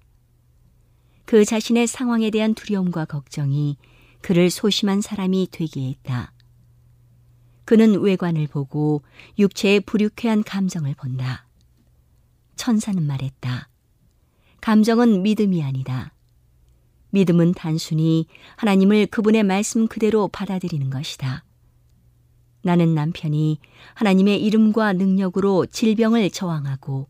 그 자신의 상황에 대한 두려움과 걱정이 그를 소심한 사람이 되게 했다. 그는 외관을 보고 육체의 불유쾌한 감정을 본다. 천사는 말했다. 감정은 믿음이 아니다. 믿음은 단순히 하나님을 그분의 말씀 그대로 받아들이는 것이다. 나는 남편이 하나님의 이름과 능력으로 질병을 저항하고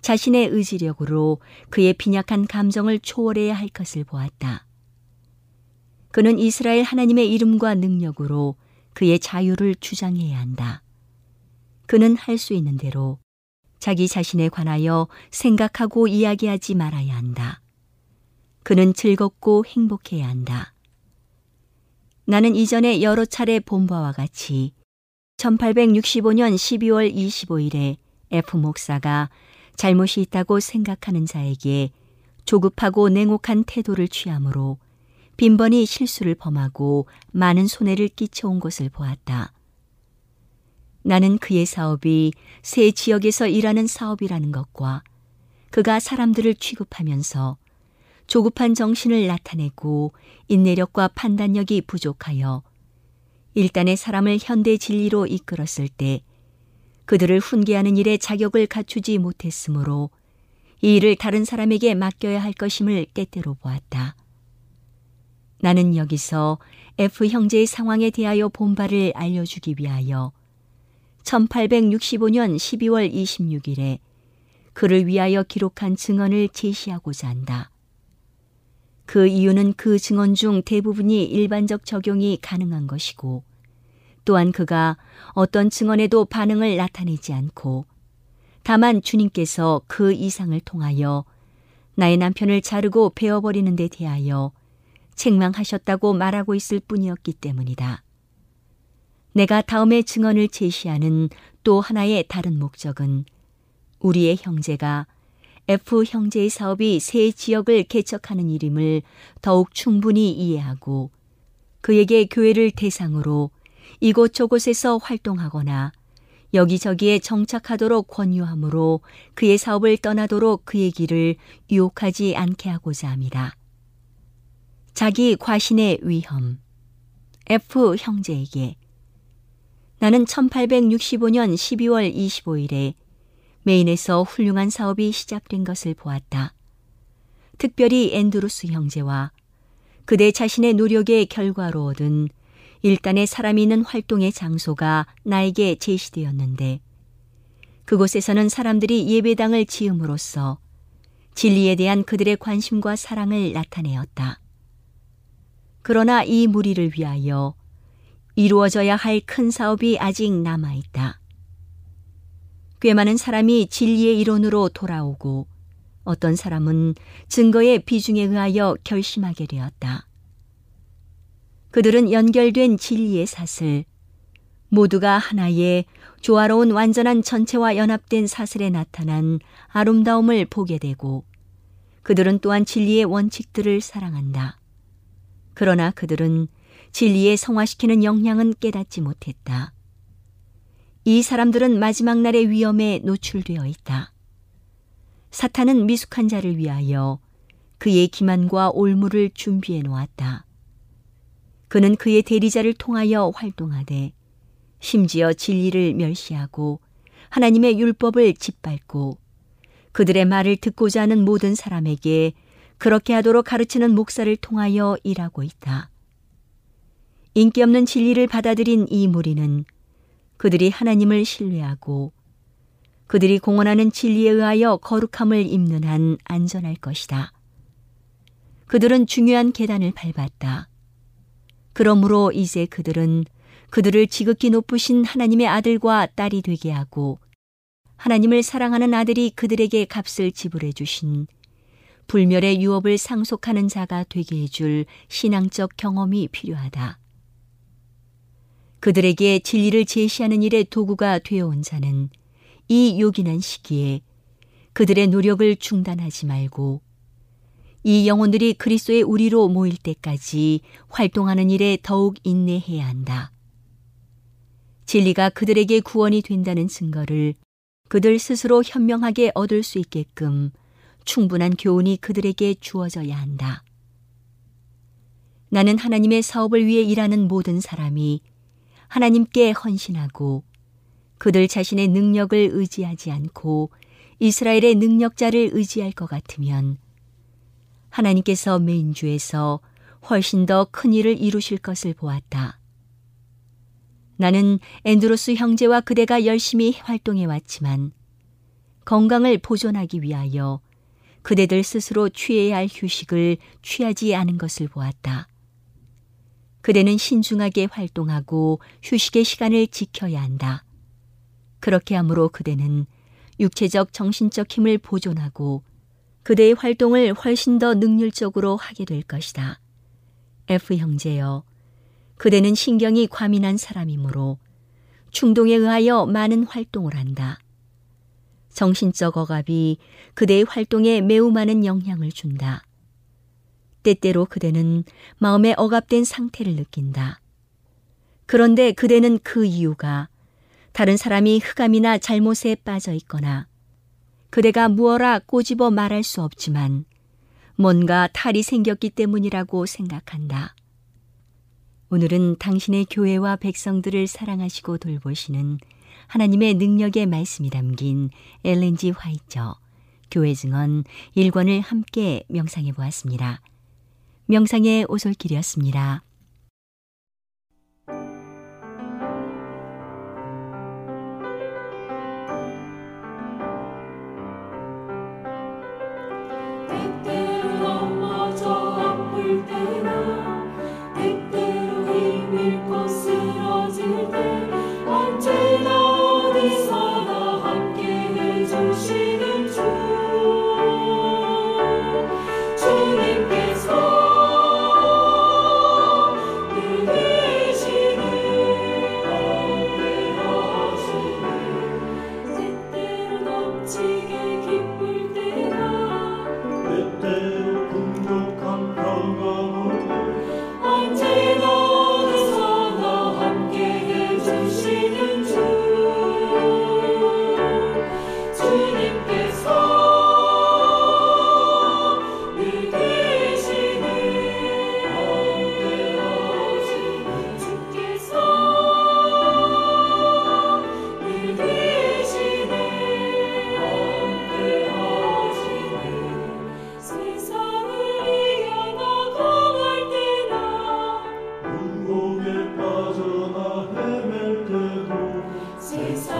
자신의 의지력으로 그의 빈약한 감정을 초월해야 할 것을 보았다. 그는 이스라엘 하나님의 이름과 능력으로 그의 자유를 주장해야 한다. 그는 할 수 있는 대로 자기 자신에 관하여 생각하고 이야기하지 말아야 한다. 그는 즐겁고 행복해야 한다. 나는 이전에 여러 차례 본 바와 같이 1865년 12월 25일에 F 목사가 잘못이 있다고 생각하는 자에게 조급하고 냉혹한 태도를 취함으로 빈번히 실수를 범하고 많은 손해를 끼쳐온 것을 보았다. 나는 그의 사업이 새 지역에서 일하는 사업이라는 것과 그가 사람들을 취급하면서 조급한 정신을 나타내고 인내력과 판단력이 부족하여 일단의 사람을 현대 진리로 이끌었을 때 그들을 훈계하는 일에 자격을 갖추지 못했으므로 이 일을 다른 사람에게 맡겨야 할 것임을 때때로 보았다. 나는 여기서 F 형제의 상황에 대하여 본바를 알려주기 위하여 1865년 12월 26일에 그를 위하여 기록한 증언을 제시하고자 한다. 그 이유는 그 증언 중 대부분이 일반적 적용이 가능한 것이고 또한 그가 어떤 증언에도 반응을 나타내지 않고 다만 주님께서 그 이상을 통하여 나의 남편을 자르고 베어버리는 데 대하여 책망하셨다고 말하고 있을 뿐이었기 때문이다. 내가 다음에 증언을 제시하는 또 하나의 다른 목적은 우리의 형제가 F 형제의 사업이 새 지역을 개척하는 일임을 더욱 충분히 이해하고 그에게 교회를 대상으로 이곳저곳에서 활동하거나 여기저기에 정착하도록 권유하므로 그의 사업을 떠나도록 그의 길을 유혹하지 않게 하고자 합니다. 자기 과신의 위험. F 형제에게 나는 1865년 12월 25일에 메인에서 훌륭한 사업이 시작된 것을 보았다. 특별히 앤드루스 형제와 그대 자신의 노력의 결과로 얻은 일단의 사람이 있는 활동의 장소가 나에게 제시되었는데 그곳에서는 사람들이 예배당을 지음으로써 진리에 대한 그들의 관심과 사랑을 나타내었다. 그러나 이 무리를 위하여 이루어져야 할 큰 사업이 아직 남아있다. 꽤 많은 사람이 진리의 이론으로 돌아오고 어떤 사람은 증거의 비중에 의하여 결심하게 되었다. 그들은 연결된 진리의 사슬, 모두가 하나의 조화로운 완전한 전체와 연합된 사슬에 나타난 아름다움을 보게 되고 그들은 또한 진리의 원칙들을 사랑한다. 그러나 그들은 진리에 성화시키는 영향은 깨닫지 못했다. 이 사람들은 마지막 날의 위험에 노출되어 있다. 사탄은 미숙한 자를 위하여 그의 기만과 올무를 준비해 놓았다. 그는 그의 대리자를 통하여 활동하되 심지어 진리를 멸시하고 하나님의 율법을 짓밟고 그들의 말을 듣고자 하는 모든 사람에게 그렇게 하도록 가르치는 목사를 통하여 일하고 있다. 인기 없는 진리를 받아들인 이 무리는 그들이 하나님을 신뢰하고 그들이 공언하는 진리에 의하여 거룩함을 입는 한 안전할 것이다. 그들은 중요한 계단을 밟았다. 그러므로 이제 그들은 그들을 지극히 높으신 하나님의 아들과 딸이 되게 하고 하나님을 사랑하는 아들이 그들에게 값을 지불해 주신 불멸의 유업을 상속하는 자가 되게 해줄 신앙적 경험이 필요하다. 그들에게 진리를 제시하는 일에 도구가 되어온 자는 이 요긴한 시기에 그들의 노력을 중단하지 말고 이 영혼들이 그리스도의 우리로 모일 때까지 활동하는 일에 더욱 인내해야 한다. 진리가 그들에게 구원이 된다는 증거를 그들 스스로 현명하게 얻을 수 있게끔 충분한 교훈이 그들에게 주어져야 한다. 나는 하나님의 사업을 위해 일하는 모든 사람이 하나님께 헌신하고 그들 자신의 능력을 의지하지 않고 이스라엘의 능력자를 의지할 것 같으면 하나님께서 메인주에서 훨씬 더 큰 일을 이루실 것을 보았다. 나는 앤드로스 형제와 그대가 열심히 활동해 왔지만 건강을 보존하기 위하여 그대들 스스로 취해야 할 휴식을 취하지 않은 것을 보았다. 그대는 신중하게 활동하고 휴식의 시간을 지켜야 한다. 그렇게 함으로 그대는 육체적 정신적 힘을 보존하고 그대의 활동을 훨씬 더 능률적으로 하게 될 것이다. F 형제여, 그대는 신경이 과민한 사람이므로 충동에 의하여 많은 활동을 한다. 정신적 억압이 그대의 활동에 매우 많은 영향을 준다. 때때로 그대는 마음에 억압된 상태를 느낀다. 그런데 그대는 그 이유가 다른 사람이 흑암이나 잘못에 빠져 있거나 그대가 무어라 꼬집어 말할 수 없지만 뭔가 탈이 생겼기 때문이라고 생각한다. 오늘은 당신의 교회와 백성들을 사랑하시고 돌보시는 하나님의 능력의 말씀이 담긴 엘렌지 화이처 교회 증언 1권을 함께 명상해 보았습니다. 명상의 오솔길이었습니다. Jesus.